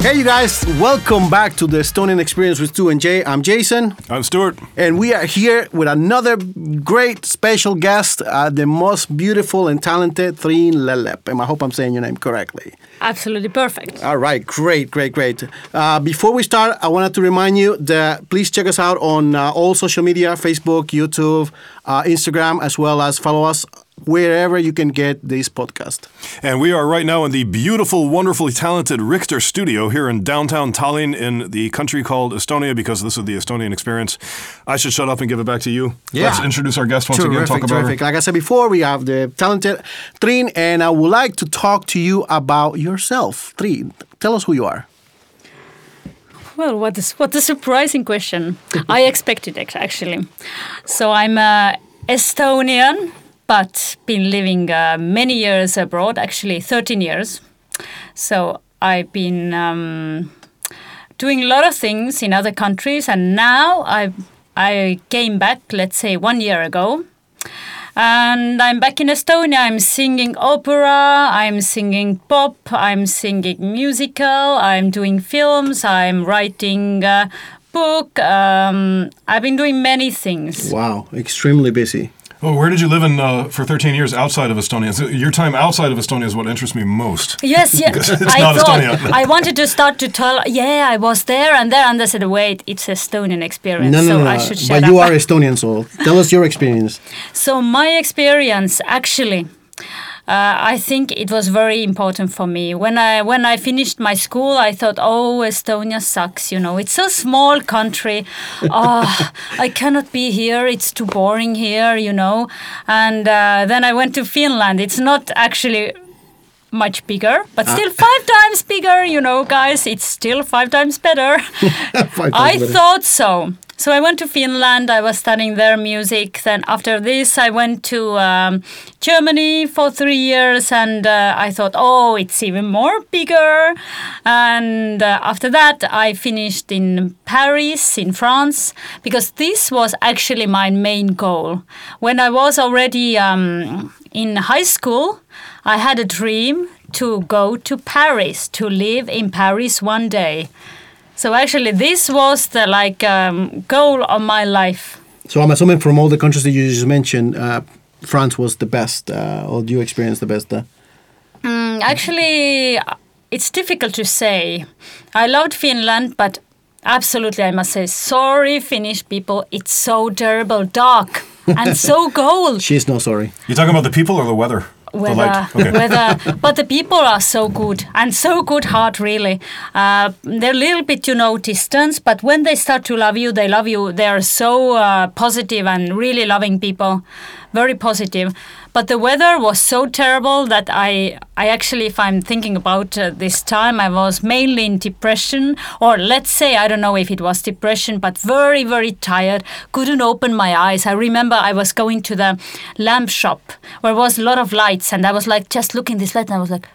Hey, you guys, welcome back to the Estonian Experience with Stew and Jay. I'm Jason, I'm Stuart. and we are here with another great special guest, uh, the most beautiful and talented Triin Lellep. And I hope I'm saying your name correctly. Absolutely perfect. All right, great, great, great. Uh, before we start, I wanted to remind you that please check us out on uh, all social media Facebook, YouTube, uh, Instagram, as well as follow us wherever you can get this podcast. And we are right now in the beautiful, wonderfully talented Richter studio here in downtown Tallinn in the country called Estonia because this is the Estonian experience. I should shut up and give it back to you. Yeah. Let's introduce our guest once again, Terrific, talk about terrific. her. Like I said before, we have the talented Triin, and I would like to talk to you about yourself. Triin, tell us who you are. Well, what is what a surprising question. I expected it actually. So I'm a Estonian, but been living uh, many years abroad. Actually, 13 years. So I've been um, doing a lot of things in other countries, and now I I came back. Let's say one year ago. And I'm back in Estonia. I'm singing opera, I'm singing pop, I'm singing musical, I'm doing films, I'm writing a book. Um, I've been doing many things. Wow, extremely busy. Oh, where did you live in uh, for 13 years outside of Estonia? So your time outside of Estonia is what interests me most. Yes, yes. It's I not thought Estonia. I wanted to start to tell. Yeah, I was there and there, and I said, "Wait, it's a Estonian experience, No, no, so no. I no. should shut But you up." are Estonian, so tell us your experience. So my experience actually. Uh, I think it was very important for me when I when I finished my school. I thought, oh, Estonia sucks. You know, it's a small country. Oh, I cannot be here. It's too boring here. You know, and uh, then I went to Finland. It's not actually much bigger, but still five times bigger. You know, guys, it's still five times better. Five I better. thought so. So I went to Finland. I was studying their music. Then after this, I went to um, Germany for three years, and uh, I thought, oh, it's even more bigger. And uh, after that, I finished in Paris, in France, because this was actually my main goal. When I was already um, in high school, I had a dream to go to Paris, to live in Paris one day. So actually, this was the like um, goal of my life. So I'm assuming from all the countries that you just mentioned, uh, France was the best, uh, or you experienced the best. Uh, Mm, actually, it's difficult to say. I loved Finland, but absolutely, I must say, sorry, Finnish people. It's so terrible, dark, and so cold. she's no sorry. You talking about the people or the weather? The Weather. Okay. weather, but the people are so good and so good heart. Really, uh, they're a little bit, you know, distance. But when they start to love you, they love you. They are so uh, positive and really loving people, very positive. But the weather was so terrible that I, I actually, if I'm thinking about uh, this time, I was mainly in depression, or let's say I don't know if it was depression, but very, very tired. Couldn't open my eyes. I remember I was going to the lamp shop where was a lot of lights, and I was like just looking this light, and I was like.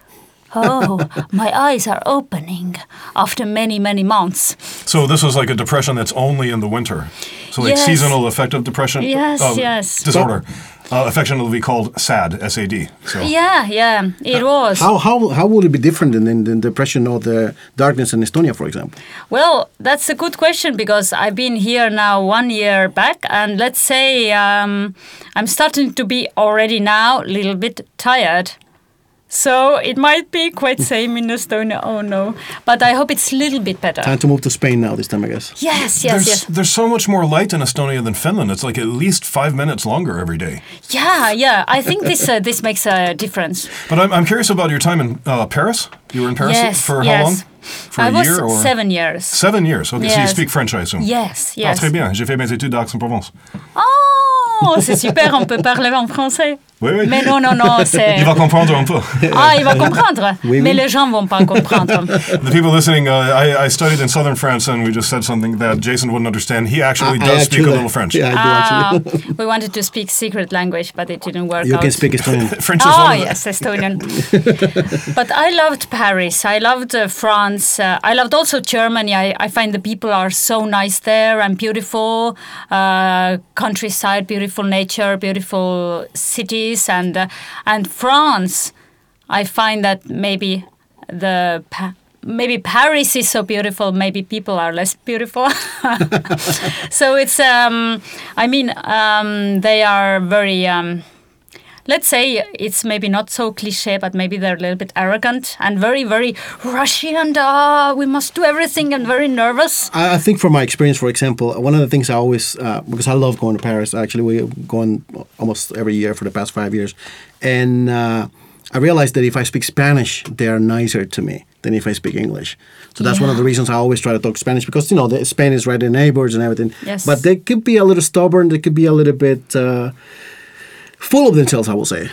Oh, my eyes are opening after many, many months. So this was like a depression that's only in the winter. So like Yes. seasonal affective depression. Yes, uh, yes. Disorder. Uh, affectionately called SAD, S-A-D. So Yeah, yeah, it was. How, how, how would it be different than, than the depression or the darkness in Estonia, for example? Well, that's a good question because I've been here now one year back, and let's say um, I'm starting to be already now a little bit tired. So it might be quite same in Estonia. Oh no, but I hope it's a little bit better. Time to move to Spain now, this time, I guess. Yes, yes, there's, yes. there's so much more light in Estonia than Finland. It's like at least five minutes longer every day. Yeah, yeah. I think this uh, this makes a difference. But I'm, I'm curious about your time in uh, Paris. You were in Paris Yes, for yes. how long? For I a was year or seven years. Seven years. Okay, so you speak French, I assume. Yes, Ah, yes. très bien. J'ai fait mes études d'Aix-en-Provence. Oh, c'est super. On peut parler en français. Oui, oui. Mais non, non, non, c'est. Il va comprendre un peu. Ah, il va comprendre. Oui, Mais oui. les gens vont pas comprendre. The people listening, uh, I, I studied in southern France, and we just said something that Jason wouldn't understand. He actually I- I does speak a little French. Yeah, I do Ah, actually. we wanted to speak secret language, but it didn't work you out. can speak Estonian. French is Oh one of yes, Estonian. but I loved Paris. I loved uh, France. Uh, I loved also Germany. I, I find the people are so nice there and beautiful. Uh, countryside, beautiful nature, beautiful cities, and uh, and France. I find that maybe the maybe Paris is so beautiful, maybe people are less beautiful. so it's, um, I mean, um, they are very. Um, let's say it's maybe not so cliche, but maybe they're a little bit arrogant and very, very rushy and uh, we must do everything and very nervous. I, I think from my experience, for example, one of the things I always, uh, because I love going to Paris, actually, we're going almost every year for the past five years. And uh, I realized that if I speak Spanish, they're nicer to me than if I speak English. So that's one of the reasons I always try to talk Spanish because, you know, the Spain is right in neighbors and everything. Yes. But they could be a little stubborn, they could be a little bit uh, full of themselves, I will say.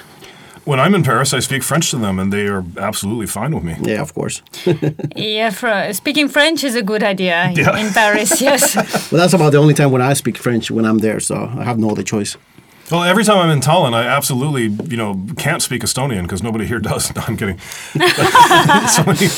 When I'm in Paris, I speak French to them, and they are absolutely fine with me. Yeah, of course. Yeah, fr- speaking French is a good idea Yeah. in Paris, yes. Well, that's about the only time when I speak French when I'm there, so I have no other choice. Well, every time I'm in Tallinn, I absolutely, you know, can't speak Estonian because nobody here does. No, I'm kidding. so many,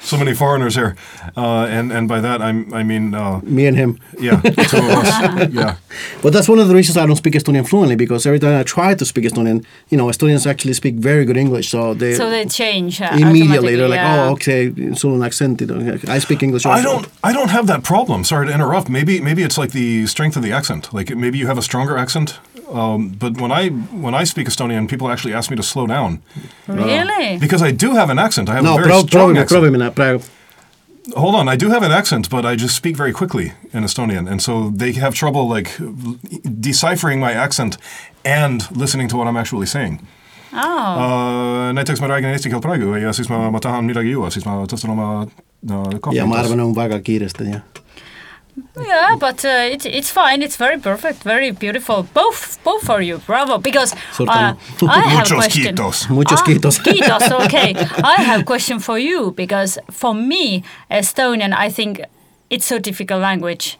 so many foreigners here, uh, and and by that I'm, I mean, uh, Me and him. yeah, two of us. Yeah, But that's one of the reasons I don't speak Estonian fluently because every time I try to speak Estonian, you know, Estonians actually speak very good English, so they so they change uh, immediately they're like, automatically, "Oh, okay, sul on accent." I speak English. I don't, I don't have that problem. Sorry to interrupt. Maybe, maybe it's like the strength of the accent. Like maybe you have a stronger accent. Um, but when I when I speak Estonian, people actually ask me to slow down Really? because I do have an accent. I have No, a very pro- strong proovime, accent. proovime praegu. Hold on, I do have an accent, but I just speak very quickly in Estonian, and so they have trouble like deciphering my accent and listening to what I'm actually saying. Oh. Uh, näiteks ma räägin eesti keelt praegu ja siis ma, ma tahan midagi juua, siis ma tõstan oma no, kohvi. ja ma arvan, on väga kiiresti jah. Yeah, but uh, it, it's fine. It's very perfect, very beautiful. Both, both for you. Bravo. Because uh. I have a Muchos question. quitos. Muchos Ah, quitos. quitos, okay. I have a question for you because for me, Estonian, I think it's so difficult language.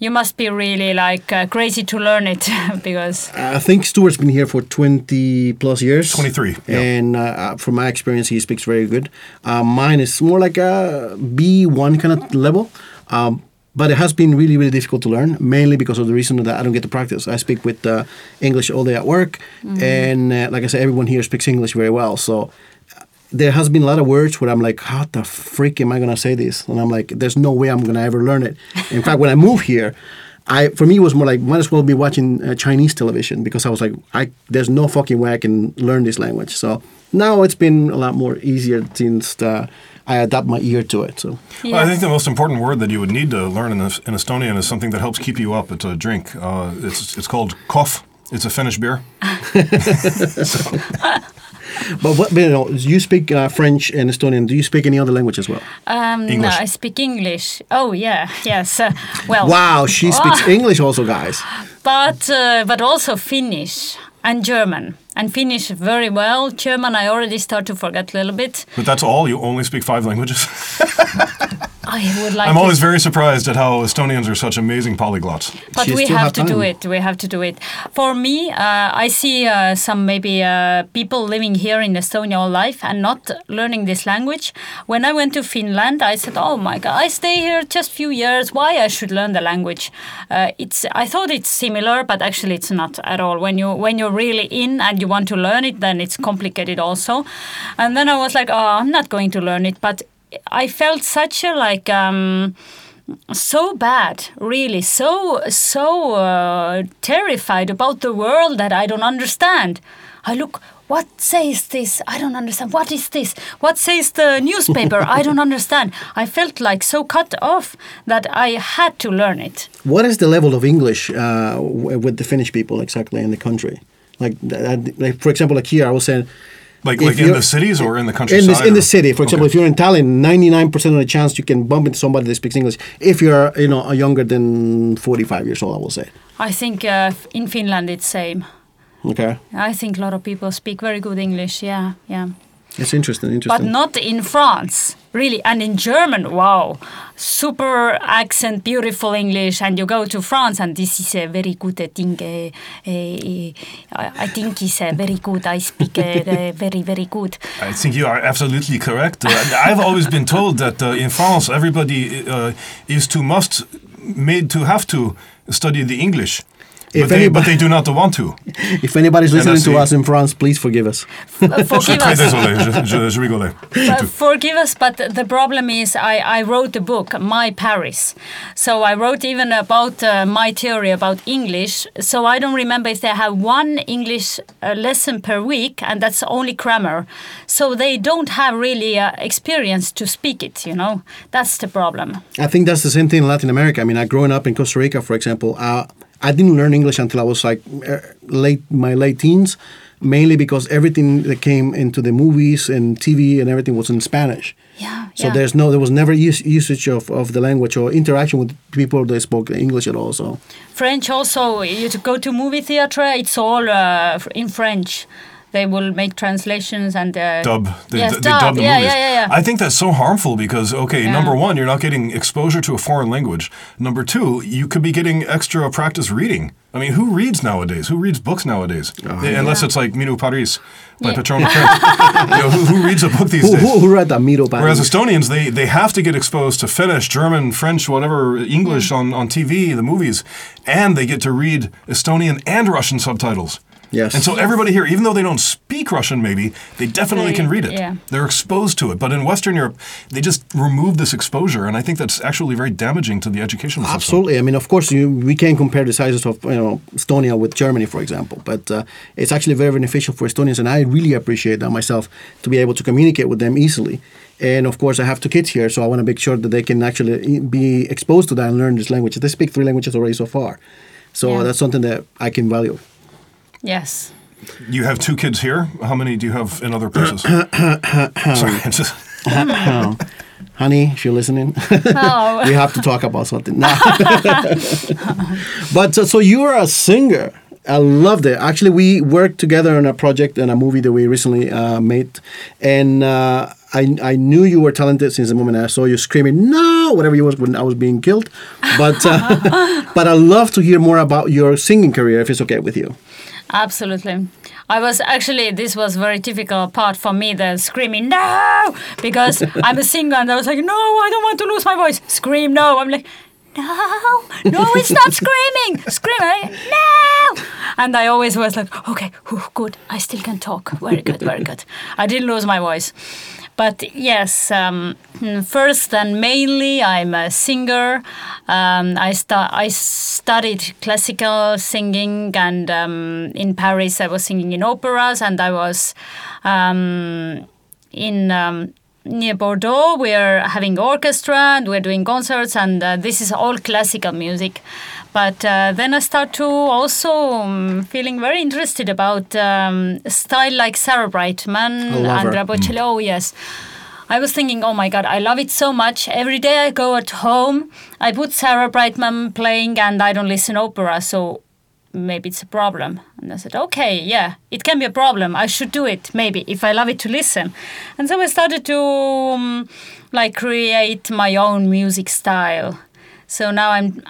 You must be really like uh, crazy to learn it because I think Stuart's been here for 20 plus years. 23, yeah. And uh, from my experience, he speaks very good. Uh, mine is more like a B1 kind of level. Um, but it has been really, really difficult to learn, mainly because of the reason that I don't get to practice. I speak with uh, English all day at work. And uh, like I said, everyone here speaks English very well. So there has been a lot of words where I'm like, how the freak am I gonna say this? And I'm like, there's no way I'm gonna ever learn it. In fact, when I moved here, I for me it was more like might as well be watching uh, Chinese television because I was like, I there's no fucking way I can learn this language. So now it's been a lot more easier since uh, I adapt my ear to it. So Well, I think the most important word that you would need to learn in, this, in Estonian is something that helps keep you up. It's a drink. Uh, it's it's called koff. It's a Finnish beer. But what, you know, you speak uh, French and Estonian. Do you speak any other language as well? um, no, I speak English. Oh yeah, yes. Uh, well, Wow, she speaks Ah. English also, guys. but uh, but also Finnish and German. And Finnish very well. German I already start to forget a little bit. But that's all. You only speak five languages. I would like. I'm to always very surprised at how Estonians are such amazing polyglots. But She we have have to do it. We have to do it. For me, uh, I see uh, some maybe uh, people living here in Estonia all life and not learning this language. When I went to Finland, I said, "Oh my God, I stay here just few years. Why I should learn the language?" Uh, it's. I thought it's similar, but actually it's not at all. When you when you're really in and you want to learn it, then it's complicated also. And then I was like, "Oh, I'm not going to learn it," but I felt such a like. Um, so bad, really, so so uh, terrified about the world that I don't understand. I look, what says this? I don't understand. What is this? What says the newspaper? I don't understand. I felt like so cut off that I had to learn it. What is the level of English uh, w- with the Finnish people exactly in the country? Like, uh, like for example, like here, I was saying. Like like in the cities or in the In countryside? in the city, for example, Okay. if you're in Tallinn, 99% of the chance you can bump into somebody that speaks English. If you're, you know, younger than 45 years old, I will say. I think uh, in Finland it's same. Okay, I think a lot of people speak very good English. Yeah, yeah. It's interesting. Interesting. But not in France, really. And in German, wow, super accent, beautiful English. And you go to France, and this is a very good thing. Uh, uh, I think it's uh, very good. I speak uh, very, very good. I think you are absolutely correct. Uh, I've always been told that uh, in France, everybody uh, is to must made to have to study the English. But, they, anybody, but they do not want to. if anybody's listening to us in France, please forgive us. Forgive Très us. désolé, je, je, je rigolais. Forgive us, but the problem is I, I wrote a book, My Paris. So I wrote even about uh, my theory about English. So I don't remember if they have one English uh, lesson per week, and that's only grammar. So they don't have really uh, experience to speak it, you know? That's the problem. I think that's the same thing in Latin America. I mean, I growing up in Costa Rica, for example, uh, I didn't learn English until I was like uh, late my late teens, mainly because everything that came into the movies and TV and everything was in Spanish. Yeah. So yeah. there's no, there was never use, usage of, of the language or interaction with people that spoke English at all. So French also, you to go to movie theater, it's all uh, in French. They will make translations and uh, dub. They, Yes, they dub. dub the Yeah, movies. yeah, yeah, yeah. I think that's so harmful because okay, Yeah. number one, you're not getting exposure to a foreign language. Number two, you could be getting extra practice reading. I mean, who reads nowadays? Who reads books nowadays? Unless Yeah. it's like Minu Paris by Yeah. Petrone you know, who, who reads a book these who, days? who, who read that Miro Whereas Estonians, they, they have to get exposed to Finnish, German, French, whatever, English on, on TV, the movies, and they get to read Estonian and Russian subtitles. Yes. And so everybody here, even though they don't speak Russian, maybe they definitely They- can read it. yeah. They're exposed to it. But in Western Europe, they just remove this exposure, and I think that's actually very damaging to the educational system. Absolutely. I mean, of course, you, we can't compare the sizes of you know Estonia with Germany, for example. But uh, it's actually very beneficial for Estonians, and I really appreciate that myself to be able to communicate with them easily. And of course, I have two kids here, so I want to make sure that they can actually e- be exposed to that and learn this language. They speak three languages already so far, so Yeah. that's something that I can value. Yes. You have two kids here. How many do you have in other places? Sorry, it's just, Honey, if you're listening, Oh. we have to talk about something. now. but uh, so you're a singer. I loved it. Actually, we worked together on a project and a movie that we recently uh, made, and uh, I I knew you were talented since the moment I saw you screaming "No!" whatever you was when I was being killed. But uh, but I love to hear more about your singing career if it's okay with you. Absolutely. I was actually, this was very difficult part for me, the screaming, no, because I'm a singer and I was like, no, I don't want to lose my voice. Scream, no. I'm like, no, no, it's not screaming. Scream, I- no. And I always was like, okay, whew, good. I still can talk. Very good, very good. I didn't lose my voice. But yes, um, first and mainly, I'm a singer. Um, I, stu- I studied classical singing, and um, in Paris, I was singing in operas, and I was um, in um, near Bordeaux. We're having orchestra, and we're doing concerts, and uh, this is all classical music. But uh, then I start to also um, feeling very interested about um, style like Sarah Brightman I love and her. Bocelli. Oh yes. I was thinking, oh my God, I love it so much. Every day I go at home, I put Sarah Brightman playing, and I don't listen opera, so maybe it's a problem. And I said, okay, yeah, it can be a problem. I should do it, maybe, if I love it to listen. And so I started to um, like create my own music style. So now I'm.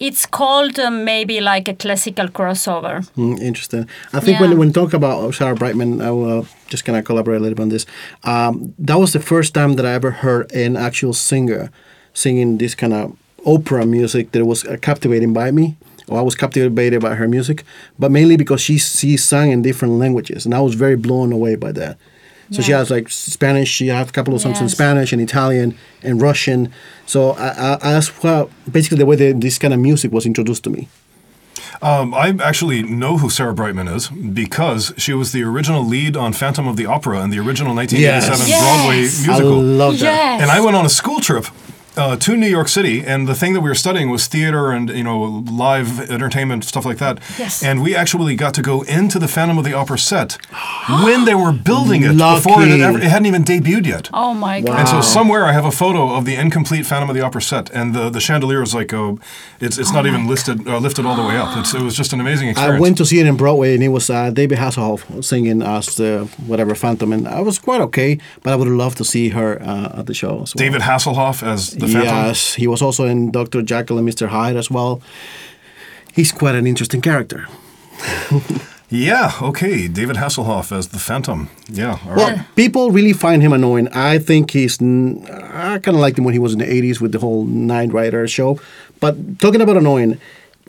It's called uh, maybe like a classical crossover. Mm, interesting. I think Yeah. when when talk about Sarah Brightman, I will just kind of collaborate a little bit on this. Um, that was the first time that I ever heard an actual singer singing this kind of opera music that was uh, captivating by me. Or I was captivated by her music, but mainly because she she sang in different languages, and I was very blown away by that. So she has like Spanish. She has a couple of songs in Spanish and Italian and Russian. So I, I, I that's what basically the way that this kind of music was introduced to me. Um, I actually know who Sarah Brightman is because she was the original lead on Phantom of the Opera in the original 1987 Yes. Broadway Yes. musical. I love that. Yes. And I went on a school trip uh, to New York City, and the thing that we were studying was theater and you know live entertainment stuff like that. Yes. And we actually got to go into the Phantom of the Opera set when they were building it before it, had ever, it hadn't even debuted yet. Oh my God. And so somewhere I have a photo of the incomplete Phantom of the Opera set, and the, the chandelier is like, oh, it's it's not even listed uh, lifted all the way up. It's, it was just an amazing I went to see it in Broadway, and it was uh, David Hasselhoff singing as the whatever Phantom, and I was quite okay. But I would love to see her uh, at the show. As well. David Hasselhoff as the Phantom. Yes, he was also in Doctor Jekyll and Mister Hyde as well. He's quite an interesting character. Yeah, okay. David Hasselhoff as the Phantom. Yeah, all right. Well, people really find him annoying. I think he's. n- I kind of liked him when he was in the '80s with the whole Knight Rider show. But talking about annoying,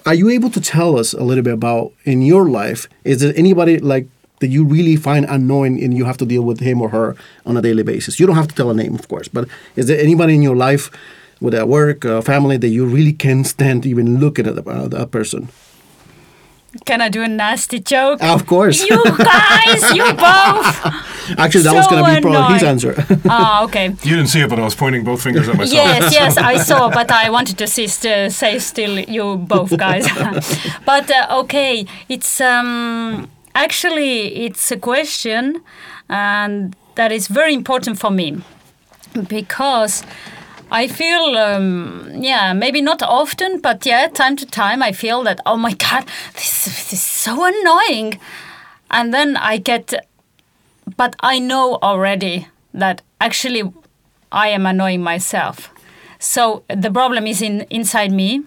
are you able to tell us a little bit about in your life? Is there anybody like that you really find annoying and you have to deal with him or her on a daily basis? You don't have to tell a name, of course, but is there anybody in your life, with at work, uh, family, that you really can't stand even looking at the, uh, that person? Can I do a nasty joke? Of course. You guys, you both. Actually, that was going to be probably his answer. Ah, okay. You didn't see it, but I was pointing both fingers at myself. Yes, yes, I saw, but I wanted to see st- say still you both guys. but uh, okay, it's um, actually it's a question, and that is very important for me because I feel, um, yeah, maybe not often, but yeah, time to time, I feel that oh my god, this, this is so annoying, and then I get, but I know already that actually I am annoying myself. So the problem is in inside me,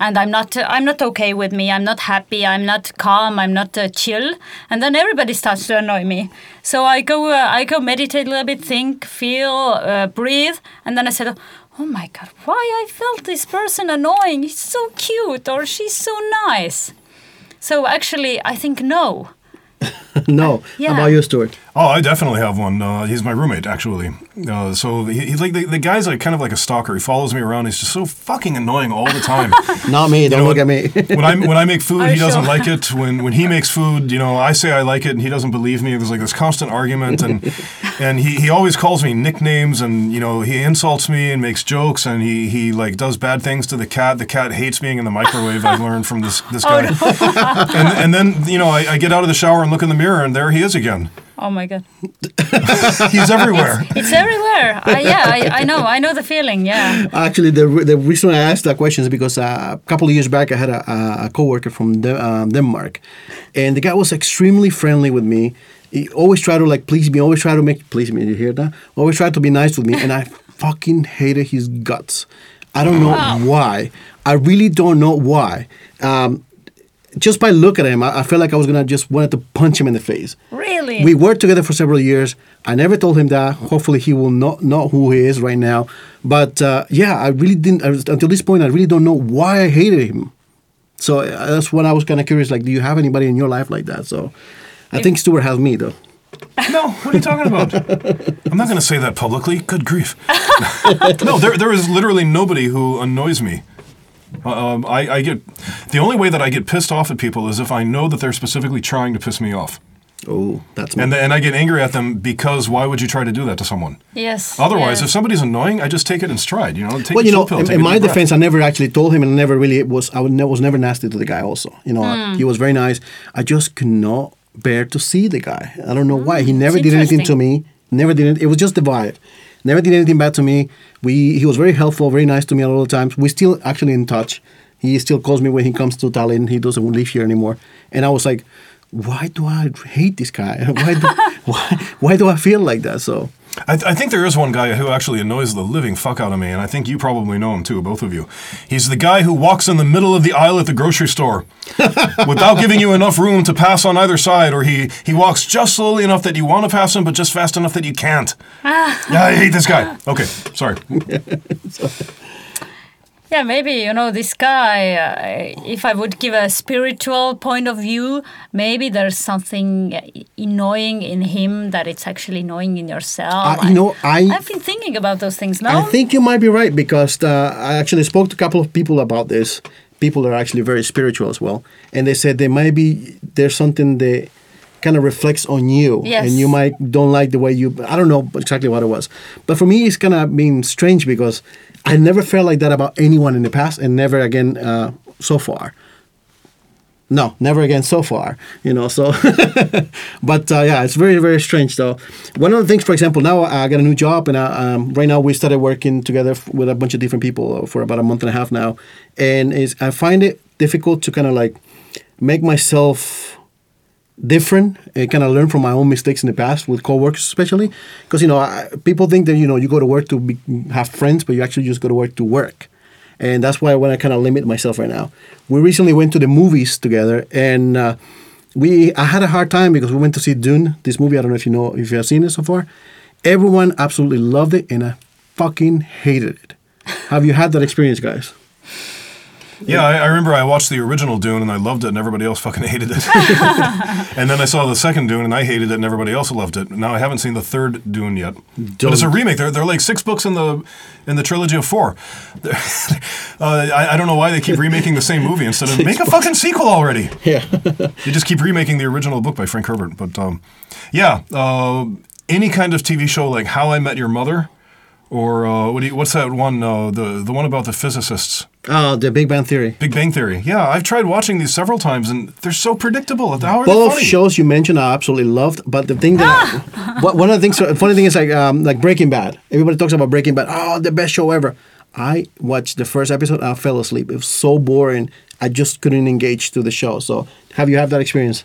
and I'm not I'm not okay with me. I'm not happy. I'm not calm. I'm not uh, chill. And then everybody starts to annoy me. So I go uh, I go meditate a little bit, think, feel, uh, breathe, and then I said. Oh my god, why I felt this person annoying? He's so cute or she's so nice. So actually, I think no. no. Yeah. About you, story. Oh, I definitely have one. Uh, he's my roommate, actually. Uh, so he, he's like the, the guy's like kind of like a stalker. He follows me around. He's just so fucking annoying all the time. Not me. Don't know look what? at me. when I when I make food, Are he you doesn't sure? like it. When when he makes food, you know, I say I like it, and he doesn't believe me. There's like this constant argument, and and he, he always calls me nicknames, and you know, he insults me and makes jokes, and he he like does bad things to the cat. The cat hates being in the microwave. I've learned from this this Oh, guy. and and then you know, I, I get out of the shower and look in the mirror, and there he is again. Oh my god. He's everywhere. It's everywhere. I, yeah, I, I know. I know the feeling. Yeah. Actually, the the reason I asked that question is because uh, a couple of years back I had a, a, a coworker from De- um, Denmark, and the guy was extremely friendly with me. He always tried to like please me, always tried to make please me. You hear that? Always tried to be nice with me, and I fucking hated his guts. I don't know why. I really don't know why. Um, just by looking at him, I, I felt like I was gonna just wanted to punch him in the face. Really? We worked together for several years. I never told him that. Hopefully, he will not know who he is right now. But uh, yeah, I really didn't. I was, until this point, I really don't know why I hated him. So uh, that's when I was kind of curious. Like, do you have anybody in your life like that? So I think Stuart has me though. No, what are you talking about? I'm not going to say that publicly. Good grief. no, there, there is literally nobody who annoys me. Uh, Um, I, I get the only way that I get pissed off at people is if I know that they're specifically trying to piss me off, Oh, that's me. and and I get angry at them because why would you try to do that to someone? yes. Otherwise, yes. if somebody's annoying, I just take it in stride. You know, take well, you know, pill, in, take in my deep breath. defense, I never actually told him, and I never really was. I was never nasty to the guy. Also, you know, Hmm. he was very nice. I just could not bear to see the guy. I don't know why. He never it's did anything to me. Never did it. It was just the vibe. Never did anything bad to me. We he was very helpful, very nice to me a lot of times. We're still actually in touch. He still calls me when he comes to Tallinn. He doesn't live here anymore. And I was like, why do I hate this guy? Why do, why, why do I feel like that? So I, I think there is one guy who actually annoys the living fuck out of me, and I think you probably know him too, both of you. He's the guy who walks in the middle of the aisle at the grocery store without giving you enough room to pass on either side, or he, he walks just slowly enough that you want to pass him, but just fast enough that you can't. Ah. yeah, I hate this guy. Okay, sorry. Yeah, maybe you know this guy. Uh, if I would give a spiritual point of view, maybe there's something annoying in him that it's actually annoying in yourself. Uh, you know, I- I've been thinking about those things. No, I think you might be right because uh, I actually spoke to a couple of people about this. People that are actually very spiritual as well, and they said there might be there's something that kind of reflects on you, Yes. and you might don't like the way you. I don't know exactly what it was, but for me, it's kind of been strange because I never felt like that about anyone in the past, and never again uh, so far. No, never again so far. You know, so. but uh, yeah, it's very very strange though. One of the things, for example, now I got a new job, and uh, um, right now we started working together with a bunch of different people for about a month and a half now, and is I find it difficult to kind of like make myself different. And kind of learn from my own mistakes in the past with coworkers especially because you know I, people think that you know you go to work to be, have friends but you actually just go to work to work. And that's why I when I kind of limit myself right now. We recently went to the movies together and uh, we I had a hard time because we went to see Dune this movie I don't know if you know if you have seen it so far. Everyone absolutely loved it and I fucking hated it. Have you had that experience guys Yeah, I, I remember I watched the original Dune and I loved it, and everybody else fucking hated it. and then I saw the second Dune and I hated it, and everybody else loved it. Now I haven't seen the third Dune yet, but it's a remake. There, there are like six books in the in the trilogy of four. uh, I, I don't know why they keep remaking the same movie instead of make a fucking sequel already. Yeah. They just keep remaking the original book by Frank Herbert. But um, yeah, uh, any kind of TV show like How I Met Your Mother, or uh, what do you, what's that one? Uh, the the one about the physicists. Oh, the Big Bang Theory. Big Bang Theory. Yeah, I've tried watching these several times, and they're so predictable. How are they Both funny? shows you mentioned I absolutely loved, but the thing that what, one of the things, funny thing is like um, like Breaking Bad. Everybody talks about Breaking Bad. Oh, the best show ever. I watched the first episode. I fell asleep. It was so boring. I just couldn't engage to the show. So, have you had that experience?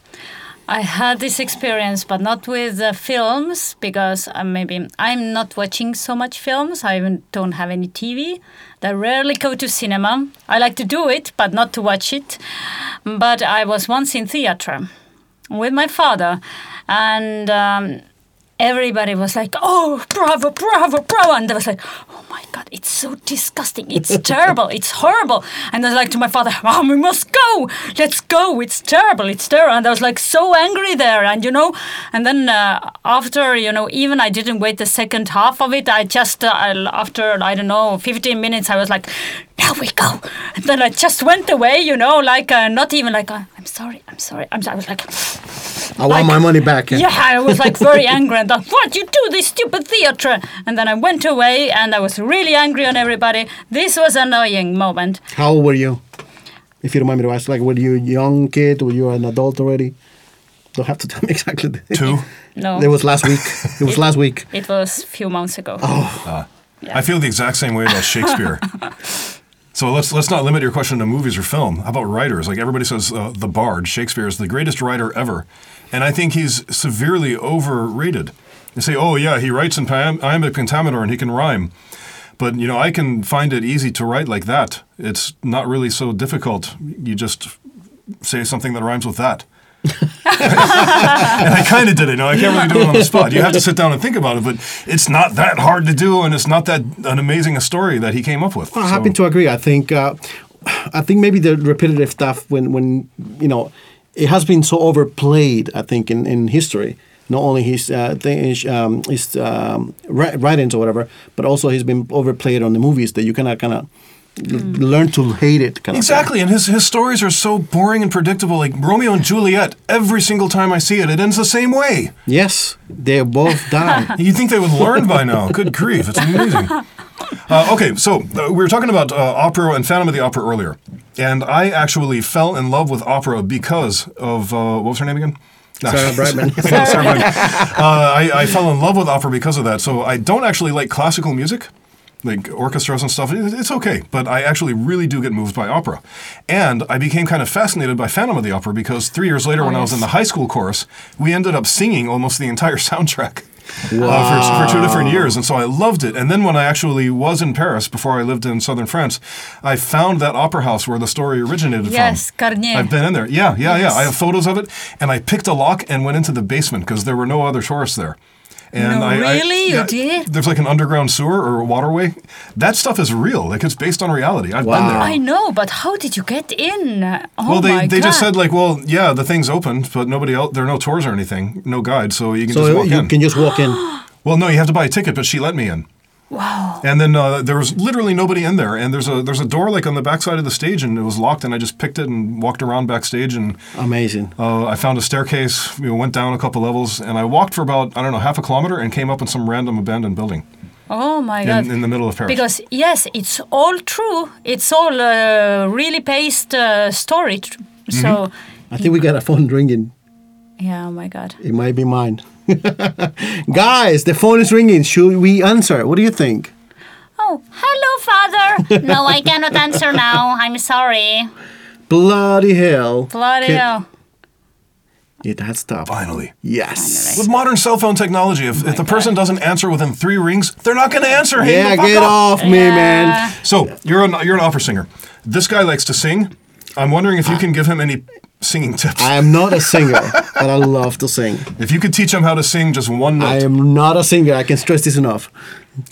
I had this experience, but not with uh, films because uh, maybe I'm not watching so much films. I don't have any TV. I rarely go to cinema. I like to do it, but not to watch it. But I was once in theater with my father, and um, everybody was like, "Oh, bravo, bravo, bravo!" And I was like, "Oh my god, it's so disgusting! It's terrible! It's horrible!" And I was like to my father, "Mom, we must go! Let's go! It's terrible! It's terrible!" And I was like so angry there, and you know, and then uh, after you know, even I didn't wait the second half of it. I just uh, after I don't know, 15 minutes, I was like. Now we go, and then I just went away, you know, like uh, not even like uh, I'm sorry, I'm sorry, I'm sorry. I was like, I want Like- my money back. yeah, I was like very angry and thought, what you do this stupid theater? And then I went away and I was really angry on everybody. This was an annoying moment. How old were you? If you don't mind me to ask, like, were you a young kid? Were you an adult already? Don't have to tell me exactly. the- Two. No, It was last week. It was last week. it was a few months ago. Oh. Yeah. I feel the exact same way about Shakespeare. so let's let's not limit your question to movies or film. How about writers? Like everybody says, uh, the Bard, Shakespeare is the greatest writer ever, and I think he's severely overrated. They say, oh yeah, he writes in iam- iambic pentameter and he can rhyme. But you know, I can find it easy to write like that. It's not really so difficult. You just say something that rhymes with that. and I kind of did it. Know, I can't really do it on the spot. You have to sit down and think about it, but it's not that hard to do, and it's not that an amazing a story that he came up with. I So- happen to agree. I think uh, I think maybe the repetitive stuff when when you know it has been so overplayed. I think in, in history, not only his uh, thing, um, his um, writings or whatever, but also he's been overplayed on the movies that you cannot kind of learn to hate it. Kind Exactly, and his, his stories are so boring and predictable. Like Romeo and Juliet, every single time I see it, it ends the same way. Yes, they both die. You'd think they would learn by now. Good grief, it's amazing. Uh, okay, so uh, we were talking about uh, opera and Phantom of the Opera earlier, and I actually fell in love with opera because of uh, what was her name again? No. Sarah Brightman. Sarah Brightman. Uh, I, I fell in love with opera because of that. So I don't actually like classical music, like orchestras and stuff. It's okay, but I actually really do get moved by opera. And I became kind of fascinated by Phantom of the Opera because three years later, when I was in the high school chorus, we ended up singing almost the entire soundtrack. Uh, for, for two different years, and so I loved it. And then when I actually was in Paris before I lived in southern France, I found that opera house where the story originated from. Yes, from. Garnier. I've been in there. Yeah, yeah, yeah. I have photos of it, and I picked a lock and went into the basement because there were no other tourists there. And No, I, I- really? You did? There's like an underground sewer or a waterway. That stuff is real. Like it's based on reality. I've been Wow. there. I know, but how did you get in? Oh well, they, my they god! just said like, well, yeah, the thing's open, but nobody else. There are no tours or anything, no guide, so you can just so walk you in. can just walk in. Well, no, you have to buy a ticket, but she let me in. Wow. And then uh, there was literally nobody in there, and there's a there's a door like on the backside of the stage, and it was locked, and I just picked it and walked around backstage, and Amazing. uh, I found a staircase, you know, went down a couple levels, and I walked for about I don't know half a kilometer, and came up in some random abandoned building Oh my god! in, in the middle of Paris. because yes, it's all true. It's all uh, really based uh, story. tr- Mm-hmm. So I think we got a phone ringing. yeah, oh my god. It might be mine. Guys, the phone is ringing. Should we answer? What do you think? Oh, hello, father. no, I cannot answer now. I'm sorry. Bloody hell. Bloody Can- hell. It has stopped. Finally. Yes. With modern cell phone technology, if, oh if the person doesn't answer within three rings, they're not going to answer. Hang Yeah, the fuck get up. off me, Yeah. man. So you're an you're an opera singer. This guy likes to sing. I'm wondering if you can give him any singing tips. I am not a singer, but I love to sing. if you could teach him how to sing just one note. I am not a singer. I can stress this enough.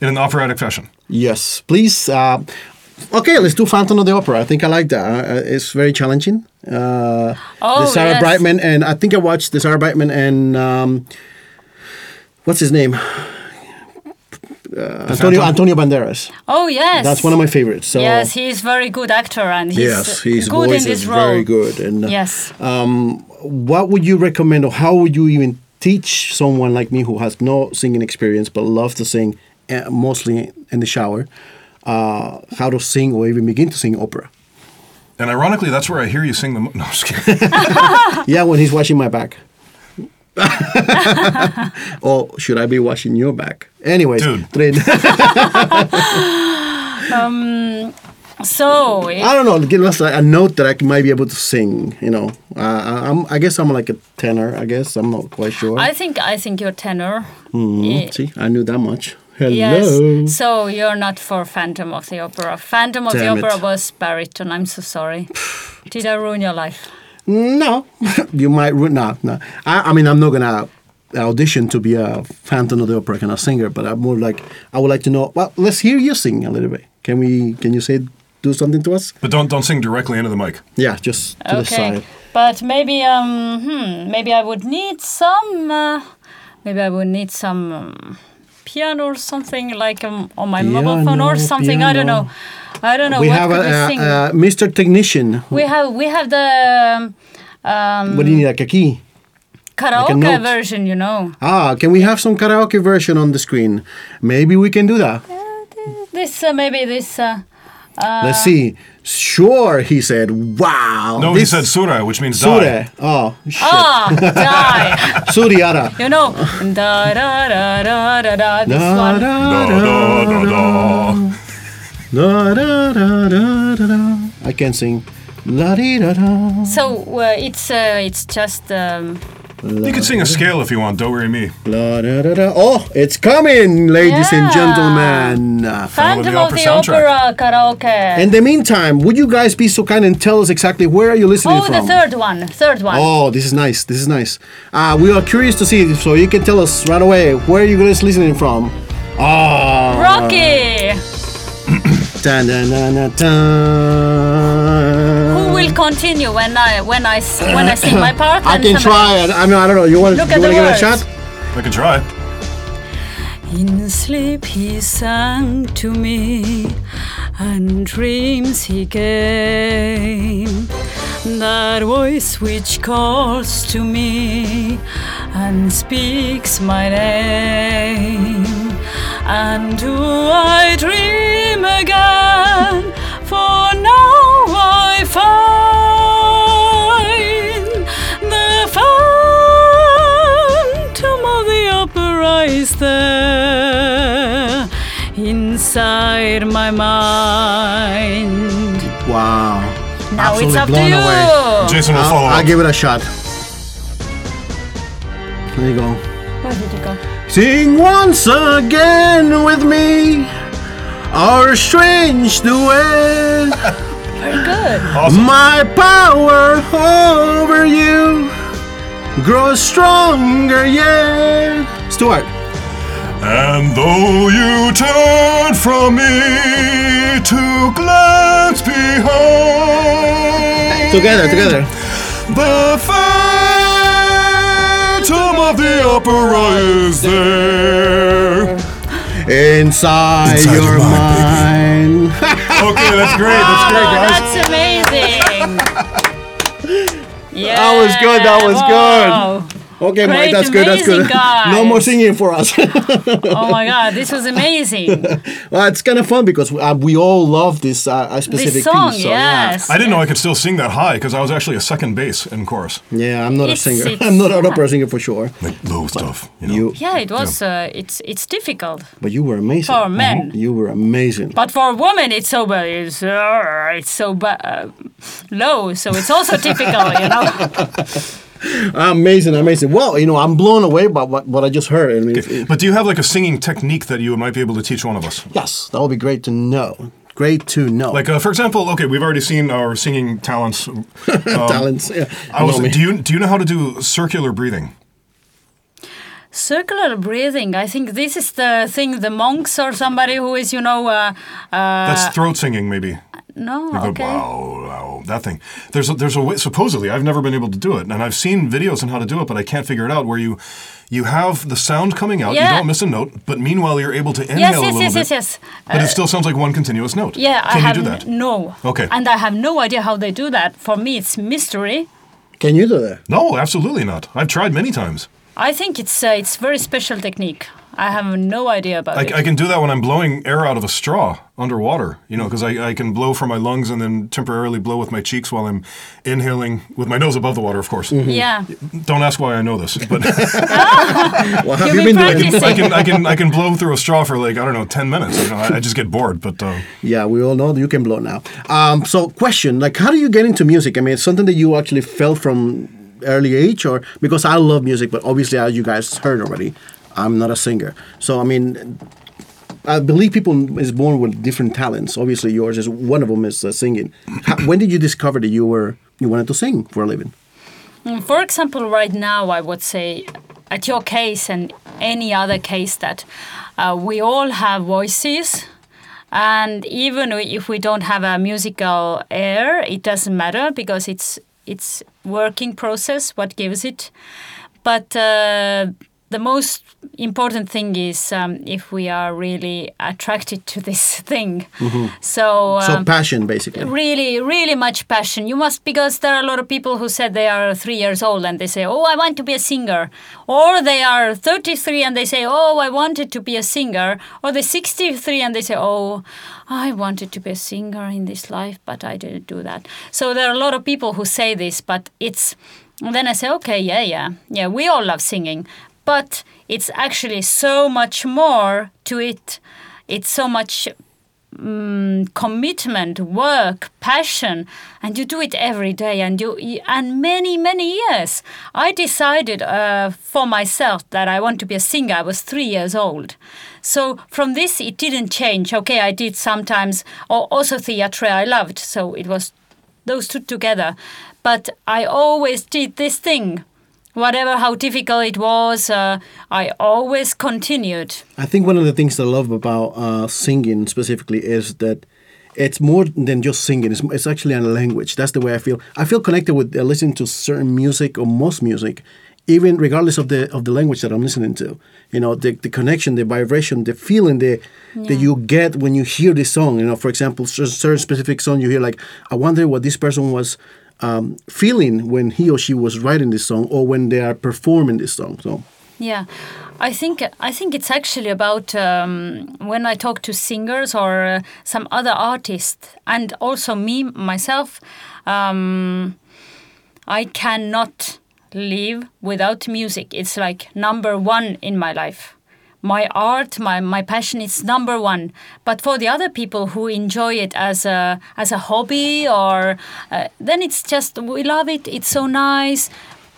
in an operatic fashion. Yes, please. Uh, Okay, let's do Phantom of the Opera. I think I like that. Uh, it's very challenging. Uh, Oh, the Sarah yes. Brightman and I think I watched the Sarah Brightman and um, what's his name? Uh, Antonio Phantom? Antonio Banderas. Oh yes. That's one of my favorites. So yes, he's a very good actor and he's yes, his good voice in this is role. very good. And uh, Yes. um, what would you recommend, or how would you even teach someone like me who has no singing experience but loves to sing, uh, mostly in the shower, uh, how to sing or even begin to sing opera? And ironically, that's where I hear you sing the. Mo- no, I'm just kidding. Yeah, when he's washing my back. or should I be washing your back? Anyways, Dude. Triin- So I don't know. Give us a, a note that I might be able to sing. You know, uh, I- I'm. I guess I'm like a tenor. I guess I'm not quite sure. I think I think you're tenor. Mhm. Yeah. See, I knew that much. Hello. Yes. So you're not for Phantom of the Opera. Phantom of the Damn it. Opera was baritone. I'm so sorry. Did I ruin your life? No, you might. ru- No, no. I, I mean, I'm not gonna audition to be a Phantom of the Opera kind of singer, but I'm more like I would like to know. Well, let's hear you sing a little bit. Can we? Can you say do something to us? but don't don't sing directly into the mic. Yeah, just to the okay. side. But maybe um hmm, maybe I would need some uh, maybe I would need some um, piano or something like um, on my mobile phone or Piano, something. I don't know. I don't know we what have a, a, a Mr. Technician. we have we have the um, um, What do you need? Like a key? karaoke note. version, you know. Ah, can we have some karaoke version on the screen? Maybe we can do that. This uh, maybe this. Uh, Let's see. Sure, he said. Wow. No, he said sura, which means die. Sure. Oh, shit. ah, die. Suriara. You know, da da da da da da. This Da, one. da, Da, da, da, da. da, da, da, da, da, da. I can't sing. La di da da. So uh, it's uh, it's just um, You could sing a scale if you want. Don't worry me. La da da da. Oh, it's coming, ladies and gentlemen. Phantom the of the soundtrack. Opera karaoke. In the meantime, would you guys be so kind and tell us exactly where are you listening oh, from? Oh, the third one, third one. Oh, this is nice. This is nice. Uh, we are curious to see, so you can tell us right away where you guys listening from. Oh, Rocky. Dun, dun, dun, dun, dun. Who will continue when I when I s- when I sing my part? I and can somebody- try. I, I mean, I don't know. You want, you Look want at to the give it a words. shot? I can try. In sleep he sang to me, and dreams he came. That voice which calls to me and speaks my name. And do I dream again? For now I find the phantom of the opera is there inside my mind. Wow. Now it's Absolutely up to blown you. away. Jason will follow I'll, I'll up. give it a shot. There you go. Where did you go? Sing once again with me our strange duet. Very good. Awesome. My power over you grows stronger yet. Stuart. And though you turn from me to glance behind, Together, together. the phantom of the opera is there. Inside, Inside your your mind. Okay, that's great. That's great, Oh, guys. that's amazing. Yeah. That was good, that was good. Wow. okay, Mike, that's good. That's good. guys. No more singing for us. Oh my god, this was amazing. well, it's kind of fun because uh, we all love this uh, specific this song, piece. so, yeah. I didn't know I could still sing that high because I was actually a second bass in chorus. Yeah, I'm not It's- a singer. I'm not an opera singer for sure. Like low stuff, you know. You, Yeah, it was. Uh, it's it's difficult, but you were amazing. For men. you were amazing. but for women, it's so bad. it's, uh, it's so ba- uh, low. So it's also difficult, you know. Amazing, amazing. Well, you know, I'm blown away by what, what I just heard. I mean, it- it- But do you have like a singing technique that you might be able to teach one of us? yes, that would be great to know. Great to know. Like, uh, for example, okay, we've already seen our singing talents. talents. Yeah. I was, do you do you know how to do circular breathing? Circular breathing. I think this is the thing. The monks or somebody who is, you know, uh, uh, That's throat singing, maybe. No, You go, okay. wow, wow, that thing. There's a, there's a way, supposedly I've never been able to do it, and I've seen videos on how to do it, but I can't figure it out. Where you you have the sound coming out, yeah. you don't miss a note, but meanwhile you're able to inhale Yes, a yes, little yes, bit. yes, yes. But it still sounds like one continuous note. Yeah, Can I you have do that? no. Okay. And I have no idea how they do that. For me, it's mystery. Can you do that? No, absolutely not. I've tried many times. I think it's uh, it's very special technique. I have no idea about I, it. I can do that when I'm blowing air out of a straw underwater, you know, because I, I can blow from my lungs and then temporarily blow with my cheeks while I'm inhaling with my nose above the water, of course. yeah. Don't ask why I know this, but Well, have You've been been doing? I can I can I can blow through a straw for like I don't know ten minutes. You know, I, I just get bored. But uh, Yeah, we all know that you can blow now. Um, so, question: like, how do you get into music? I mean, it's something that you actually felt from early age, or because I love music, but obviously, as you guys heard already, I'm not a singer. So, I mean, I believe people is born with different talents. Obviously, yours is one of them is uh, singing. How, when did you discover that you were you wanted to sing for a living? Mm, For example, right now, I would say, at your case and any other case, that uh, we all have voices. And even if we don't have a musical air, it doesn't matter because it's it's working process what gives it. But uh, the most important thing is um, if we are really attracted to this thing. So, So, um, passion, basically. really really much passion. You must because there are a lot of people who said they are three years old and they say oh i want to be a singer. Or they are 33 and they say oh i wanted to be a singer. Or they're 63 and they say oh i wanted to be a singer in this life but i didn't do that. So there are a lot of people who say this but it's and then i say okay yeah yeah. Yeah we all love singing but it's actually so much more to it it's so much mm, commitment, work, passion, and you do it every day, and you and many many years. I decided uh, for myself that I want to be a singer. I was three years old, so from this it didn't change. Okay, I did sometimes, or also theatre I loved, so it was those two together. But I always did this thing. Whatever how difficult it was, uh, I always continued. I think one of the things I love about uh, singing specifically is that it's more than just singing. It's, it's actually a language. That's the way I feel. I feel connected with uh, listening to certain music or most music, even regardless of the of the language that I'm listening to. You know, the, the connection, the vibration, the feeling that that you get when you hear this song. You know, for example, certain specific song you hear, like I wonder what this person was. Um, feeling when he or she was writing this song or when they are performing this song so Yeah, I think I think it's actually about um, when I talk to singers or uh, some other artists, and also me myself. Um, I cannot live without music. It's like number one in my life. My art, my, my passion is number one. But for the other people who enjoy it as a as a hobby or uh, then it's just we love it. It's so nice,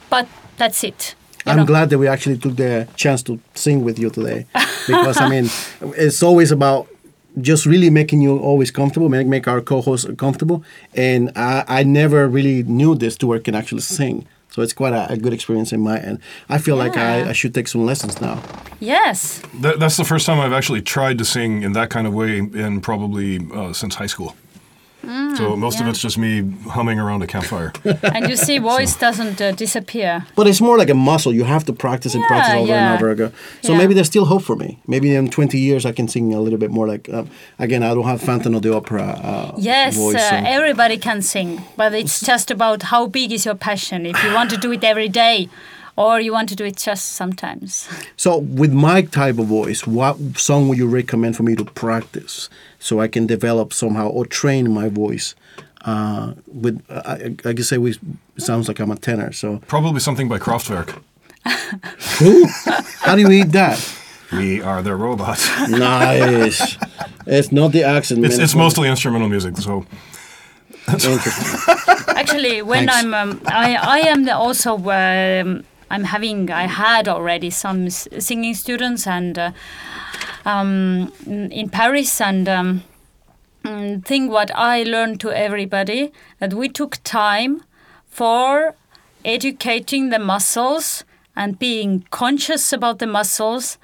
but that's it. I'm know. glad that we actually took the chance to sing with you today because I mean it's always about just really making you always comfortable, make, make our co-hosts comfortable. And I, I never really knew this to tour can actually sing. So it's quite a, a good experience in my end. I feel like I, I should take some lessons now. Yes. that, that's the first time I've actually tried to sing in that kind of way in probably uh, since high school. So most of it's just me humming around a campfire. and you see, voice doesn't uh, disappear. But it's more like a muscle. You have to practice and Yeah, practice over yeah. and over again. So Yeah. maybe there's still hope for me. Maybe in 20 years I can sing a little bit more like, um, again, I don't have Phantom of the Opera uh, Yes, voice. uh, so- everybody can sing, but it's just about how big is your passion. If you want to do it every day, or you want to do it just sometimes. So, with my type of voice, what song would you recommend for me to practice so I can develop somehow or train my voice? Uh, with I, I I can say we it sounds like I'm a tenor. So, probably something by Kraftwerk. who? How do you eat that? We are the robots. Nice. it's not the accent. It's, it's mostly instrumental music, so interesting. Actually, when Thanks. I'm, um, I, I am the also. Um, I'm having. I had already some singing students and uh, um, in Paris and. Um, mm, thing what I learned to everybody that we took time for educating the muscles and being conscious about the muscles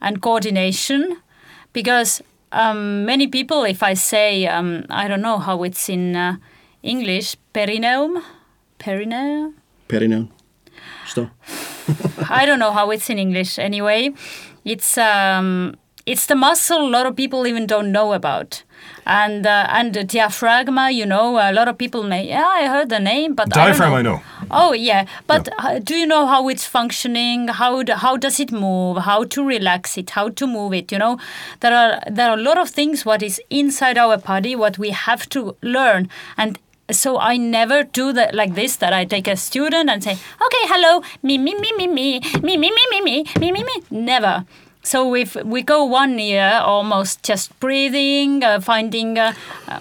and coordination because um, many people if i say um, i don't know how it's in uh, english perineum perineum Perineum. I don't know how it's in English. Anyway, it's um, it's the muscle a lot of people even don't know about. And uh, and the diaphragma, you know, a lot of people may yeah, I heard the name, but diaphragm, I, know. I know. Oh yeah, but yeah. Uh, do you know how it's functioning? How do, how does it move? How to relax it? How to move it? You know, there are there are a lot of things what is inside our body what we have to learn, and so I never do that like this. That I take a student and say, "Okay, hello, me, me, me, me, me, me, me, me, me, me, me, me, me." Never. So if we go one year almost just breathing, uh, finding. Uh, uh,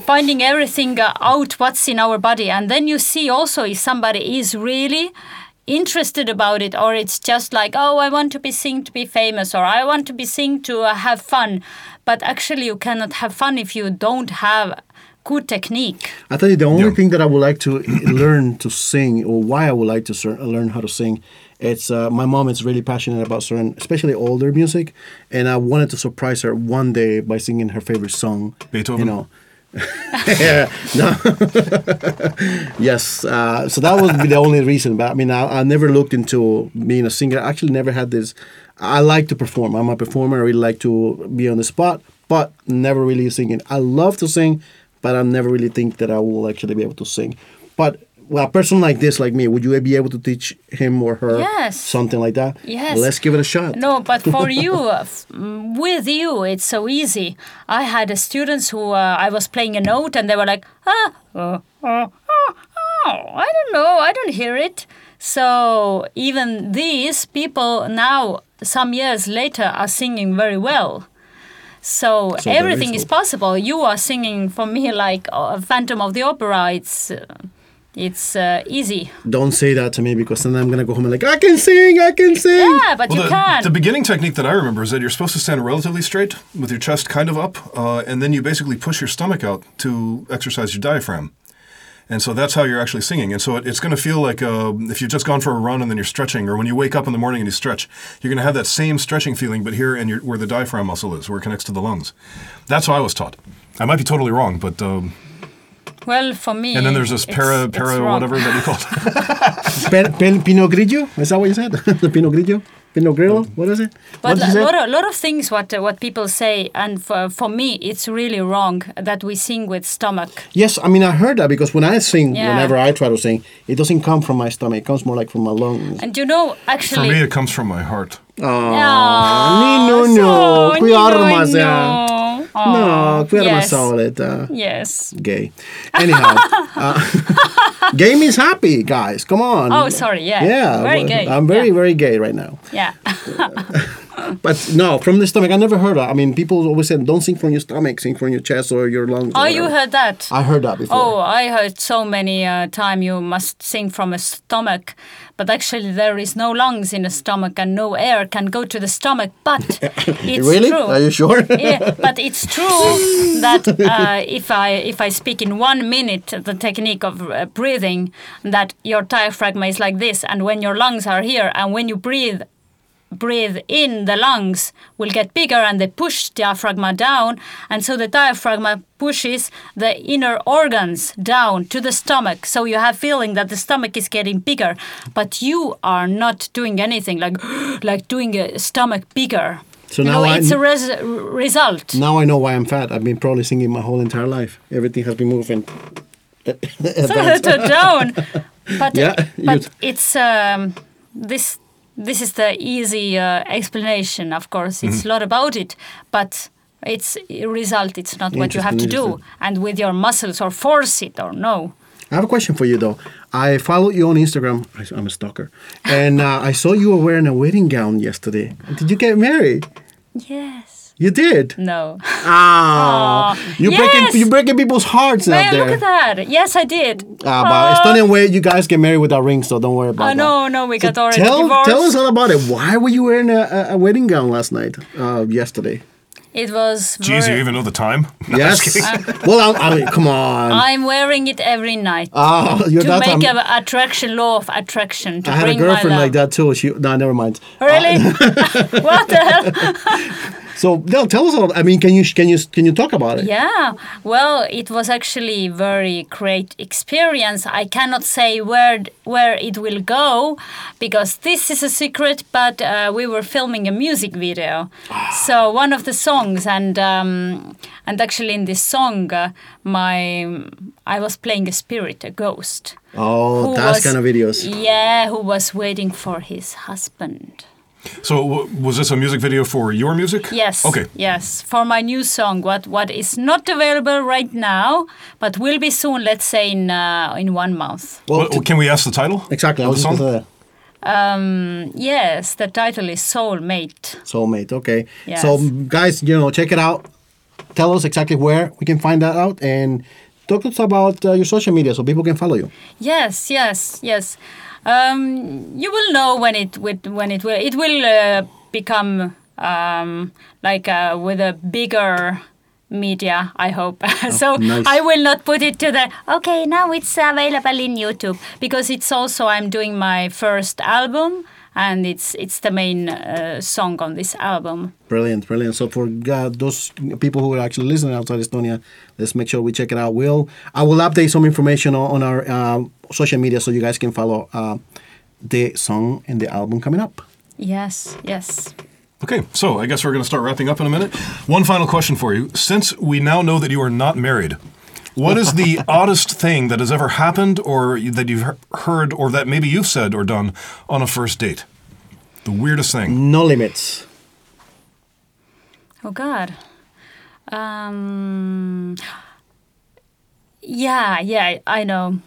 finding everything uh, out what's in our body and then you see also if somebody is really interested about it or it's just like oh i want to be sing to be famous or i want to be sing to uh, have fun but actually you cannot have fun if you don't have good technique I tell you, the only Yeah. thing that I would like to learn to sing, or why I would like to cer- learn how to sing, it's uh, my mom is really passionate about certain, especially older music, and I wanted to surprise her one day by singing her favorite song. Beethoven? You know. yeah, no. yes, uh, so that was the only reason. But I mean, I, I never looked into being a singer. I actually never had this. I like to perform. I'm a performer. I really like to be on the spot, but never really singing. I love to sing, but I never really think that I will actually be able to sing. But well, a person like this, like me, would you be able to teach him or her Yes. something like that? Yes. Let's give it a shot. No, but for you, uh, with you, it's so easy. I had students who uh, I was playing a note and they were like, ah, oh, oh, oh, oh, I don't know, I don't hear it. So even these people now, some years later, are singing very well. So, So everything is is possible. You are singing for me like uh, Phantom of the Opera. It's uh, it's uh, easy. Don't say that to me because then I'm gonna go home and like I can sing, I can sing. Yeah, but Well, you the, can. the beginning technique that I remember is that you're supposed to stand relatively straight with your chest kind of up, uh, and then you basically push your stomach out to exercise your diaphragm. And so that's how you're actually singing. And so it, it's going to feel like uh, if you've just gone for a run and then you're stretching, or when you wake up in the morning and you stretch, you're going to have that same stretching feeling, but here and where the diaphragm muscle is, where it connects to the lungs. That's how I was taught. I might be totally wrong, but um, well, for me. and then there's this it's- para para whatever that you call it. Pe- pe- Pinot Grigio? Is that what you said? the Pinot Grigio? Pinot Grillo? What is it? But a lot of, lot of things what uh, what people say, and for, for me, it's really wrong that we sing with stomach. Yes, I mean I heard that because when I sing, Yeah. whenever I try to sing, it doesn't come from my stomach. It comes more like from my lungs. And you know, actually, For me, it comes from my heart. Nino, so, no, qui Nino, armas, no. No, armas yes. solid. Uh, Yes. gay. Anyhow, uh, gay means happy, guys. Come on. Oh, sorry. Yeah. Yeah, Very gay. I'm very, yeah. very gay right now. Yeah. But no, from the stomach, I never heard that. I mean, people always said, don't sing from your stomach, sing from your chest or your lungs. oh, you heard that? I heard that before. Oh, I heard so many uh, time you must sing from a stomach, but actually there is no lungs in the stomach and no air can go to the stomach. But it's really? true. Are you sure? yeah, but it's true that uh, if I if I speak in one minute the technique of uh, breathing, that your diaphragm is like this, and when your lungs are here, and when you breathe, breathe in, the lungs will get bigger and they push the diaphragm down, and so the diaphragma pushes the inner organs down to the stomach. So you have feeling that the stomach is getting bigger, but you are not doing anything like like doing a stomach bigger. So now I- it's a res- result. Now I know why I'm fat. I've been probably singing my whole entire life. Everything has been moving. to down. But Yeah, but it's um, this this is the easy uh, explanation. Of course, it's a lot about it, but it's a result. It's not what you have to do, and with your muscles or force it or no. I have a question for you though. I followed you on Instagram. I'm a stalker, and uh, I saw you were wearing a wedding gown yesterday. Did you get married? Yes. You did. No. Ah, you yes! breaking you breaking people's hearts out there. look at that. Yes, I did. Ah, but Estonian way, you guys get married without rings, so don't worry about Oh that. no, no, we So got already tell, divorced. tell us all about it. Why were you wearing a, a, a wedding gown last night? Uh, yesterday. It was. Jeez, very- you even know the time? No, I'm Yes. well, I, I mean, come on. I'm wearing it every night Ah, you're to that. make I'm- an attraction law of attraction to I had a bring my girlfriend like that too. She no, never mind. Really? what the hell? So no, tell us all. I mean, can you can you can you talk about it? Yeah, well, it was actually very great experience. I cannot say where where it will go because this is a secret. But uh, we were filming a music video, so one of the songs, and um, and actually in this song, uh, my I was playing a spirit, a ghost. Oh, who that's kind of videos. Yeah, who was waiting for his husband. So, w- was this a music video for your music? Yes. Okay. Yes, for my new song, what what is not available right now, but will be soon. Let's say in uh, in one month. Well, Well, can we ask the title? exactly. I of the song? gonna say that. Um, yes, the title is Soulmate. Soulmate. Okay. Yes. So guys, you know, check it out. Tell us exactly where we can find that out, and talk to us about uh, your social media so people can follow you. Yes, yes, yes. Um, you will know when it with when it will it will uh, become um, like uh, with a bigger media. I hope. so Oh, nice. I will not put it to the okay now it's available in YouTube because it's also I'm doing my first album and it's it's the main uh, song on this album. Brilliant, brilliant. So for uh, those people who are actually listening outside Estonia, let's make sure we check it out. We'll I will update some information on, on our uh, social media so you guys can follow uh, the song and the album coming up. Yes, yes. Okay, so I guess we're going to start wrapping up in a minute. One final question for you. Since we now know that you are not married, what is the oddest thing that has ever happened or that you've heard or that maybe you've said or done on a first date? The weirdest thing. No limits. Oh God. Um, yeah, yeah, I know.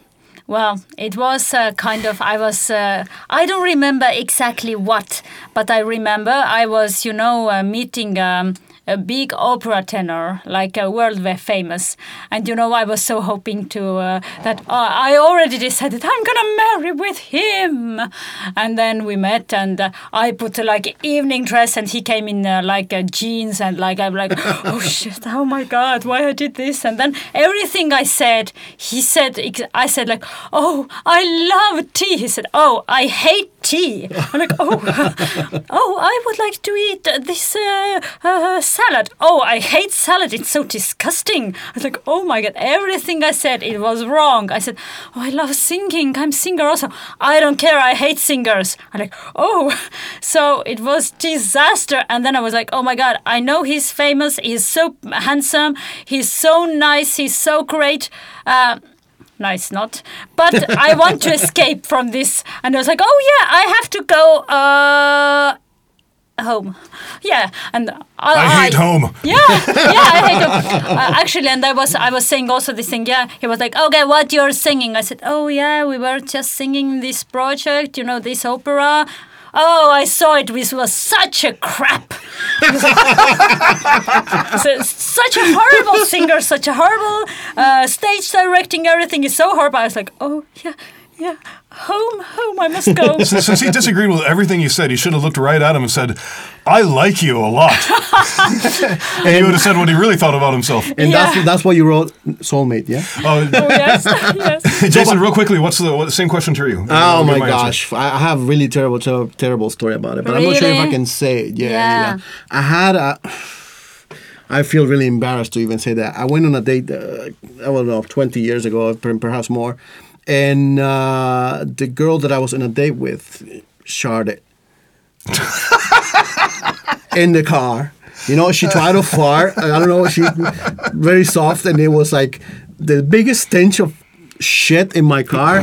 Well, it was uh, kind of, I was, uh, I don't remember exactly what, but I remember I was, you know, uh, meeting um, a big opera tenor, like a world famous. And, you know, I was so hoping to, uh, that uh, I already decided I'm to marry with him. And then we met and uh, I put uh, like evening dress and he came in uh, like uh, jeans and like, I'm like, oh shit, oh my God, why I did this? And then everything I said, he said, I said like, oh, I love tea. He said, oh, I hate tea. I'm like, oh, oh, I would like to eat this uh, uh, salad. Oh, I hate salad. It's so disgusting. I was like, oh my god, everything I said it was wrong. I said, oh, I love singing. I'm singer also. I don't care. I hate singers. I'm like, oh, so it was disaster. And then I was like, oh my god, I know he's famous. He's so handsome. He's so nice. He's so great. Uh, no, it's not. But I want to escape from this. And I was like, oh yeah, I have to go uh, home. Yeah, and I, I hate home. Yeah, yeah, I hate home. Uh, actually, and I was I was saying also this thing. Yeah, he was like, okay, what you're singing? I said, oh yeah, we were just singing this project. You know, this opera. Oh, I saw it. This was such a crap. So, such a horrible singer, such a horrible uh, stage directing. Everything is so horrible. I was like, oh yeah, yeah, home, home. I must go. Since since he disagreed with everything you said, he should have looked right at him and said, I like you a lot. and he would have said what he really thought about himself. And Yeah. that's that's why you wrote Soulmate, yeah? Oh, oh yes, yes. Jason, real quickly, what's the what, same question to you? Oh I'll my gosh, I I have really terrible, ter- terrible story about it, but I'm not sure if I can say it. Yeah, yeah. Yeah. I had a. I feel really embarrassed to even say that. I went on a date, uh, I don't know, 20 years ago, perhaps more, and uh, the girl that I was on a date with sharded in the car. You know, she tried to fart. I don't know. She very soft, and it was like the biggest stench of shit in my car.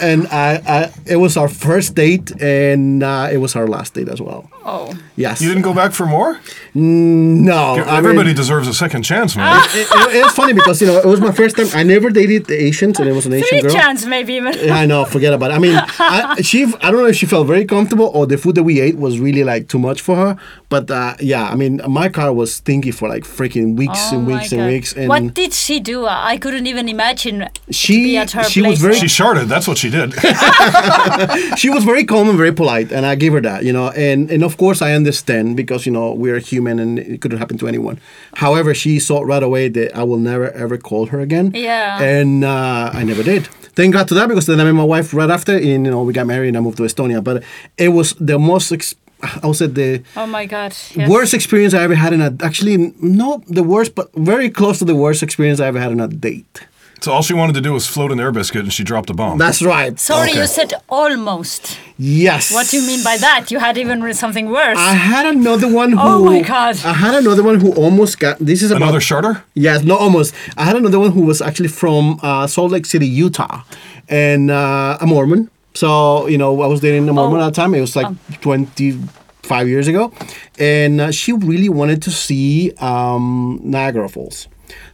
And I, I it was our first date, and uh, it was our last date as well. Oh. Yes. You didn't go back for more? No. I Everybody mean, deserves a second chance, man. Ah. it, it, it's funny because you know it was my first time. I never dated the Asians, and it was an Asian Three girl. chance maybe even. I know. Forget about it. I mean, I, she. I don't know if she felt very comfortable or the food that we ate was really like too much for her. But uh, yeah, I mean, my car was stinky for like freaking weeks Oh and weeks and weeks. And what did she do? I couldn't even imagine She- be at her she was very- She sharded. That's what she did. she was very calm and very polite, and I gave her that, you know. And and of course, I understand because you know we're human and it could happen to anyone. However, she saw right away that I will never ever call her again. Yeah. And uh, I never did. Thank God to that because then I met my wife right after, and you know we got married and I moved to Estonia. But it was the most. Ex- I would say the Oh my God. Yes. worst experience I ever had in a actually not the worst, but very close to the worst experience I ever had in a date. So all she wanted to do was float an air biscuit, and she dropped a bomb. That's right. Sorry, Okay. you said almost. Yes. What do you mean by that? You had even something worse. I had another one who. Oh my God. I had another one who almost got. This is about, Another charter? Yes, not almost. I had another one who was actually from uh, Salt Lake City, Utah, and uh, a Mormon. So you know, I was dating a Mormon Oh. at the time. It was like twenty five years ago, and uh, she really wanted to see um, Niagara Falls.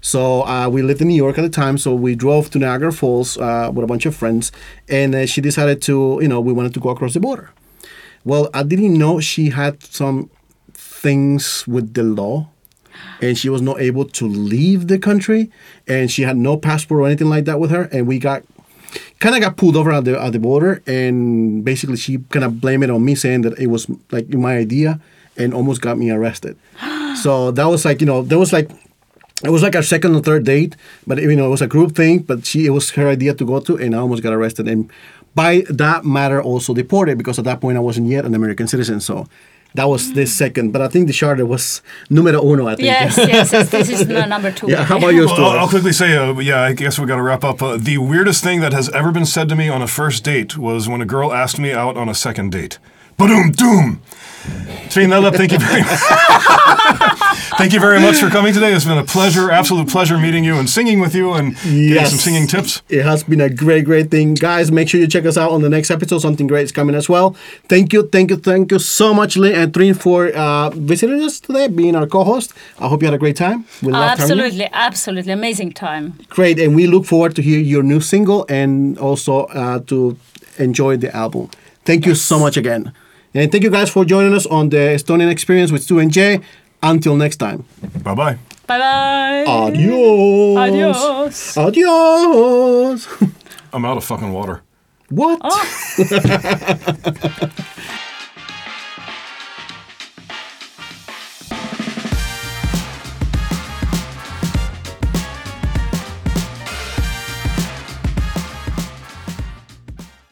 So uh, we lived in New York at the time, so we drove to Niagara Falls uh, with a bunch of friends, and uh, she decided to, you know, we wanted to go across the border. Well, I didn't know she had some things with the law and she was not able to leave the country and she had no passport or anything like that with her and we got kind of got pulled over at the at the border and basically she kind of blamed it on me saying that it was like my idea and almost got me arrested so that was like you know there was like it was like our second or third date but you know it was a group thing but she it was her idea to go to and i almost got arrested and by that matter also deported because at that point i wasn't yet an american citizen so that was this second but i think the charter was numero uno i think yes, yes, yes. This is number two. yeah how about yours Well, I'll, I'll quickly say, uh, yeah, I guess we got to wrap up. Uh, the weirdest thing that has ever been said to me on a first date was when a girl asked me out on a second date. Boom, doom. Between that up, thank you very Thank you very much for coming today. It's been a pleasure, absolute pleasure meeting you and singing with you and getting some singing tips. It has been a great, great thing. Guys, make sure you check us out on the next episode. Something great is coming as well. Thank you, thank you, thank you so much, Lynn and Triin, for uh, visiting us today, being our co host. I hope you had a great time. We loved having you. Absolutely, absolutely amazing time. Great. And we look forward to hear your new single and also uh, to enjoy the album. Thank you so much again. And thank you guys for joining us on the Estonian Experience with Stew and Jay. Until next time. Bye bye. Bye bye. Adios. Adios. Adios. I'm out of fucking water. what? Oh.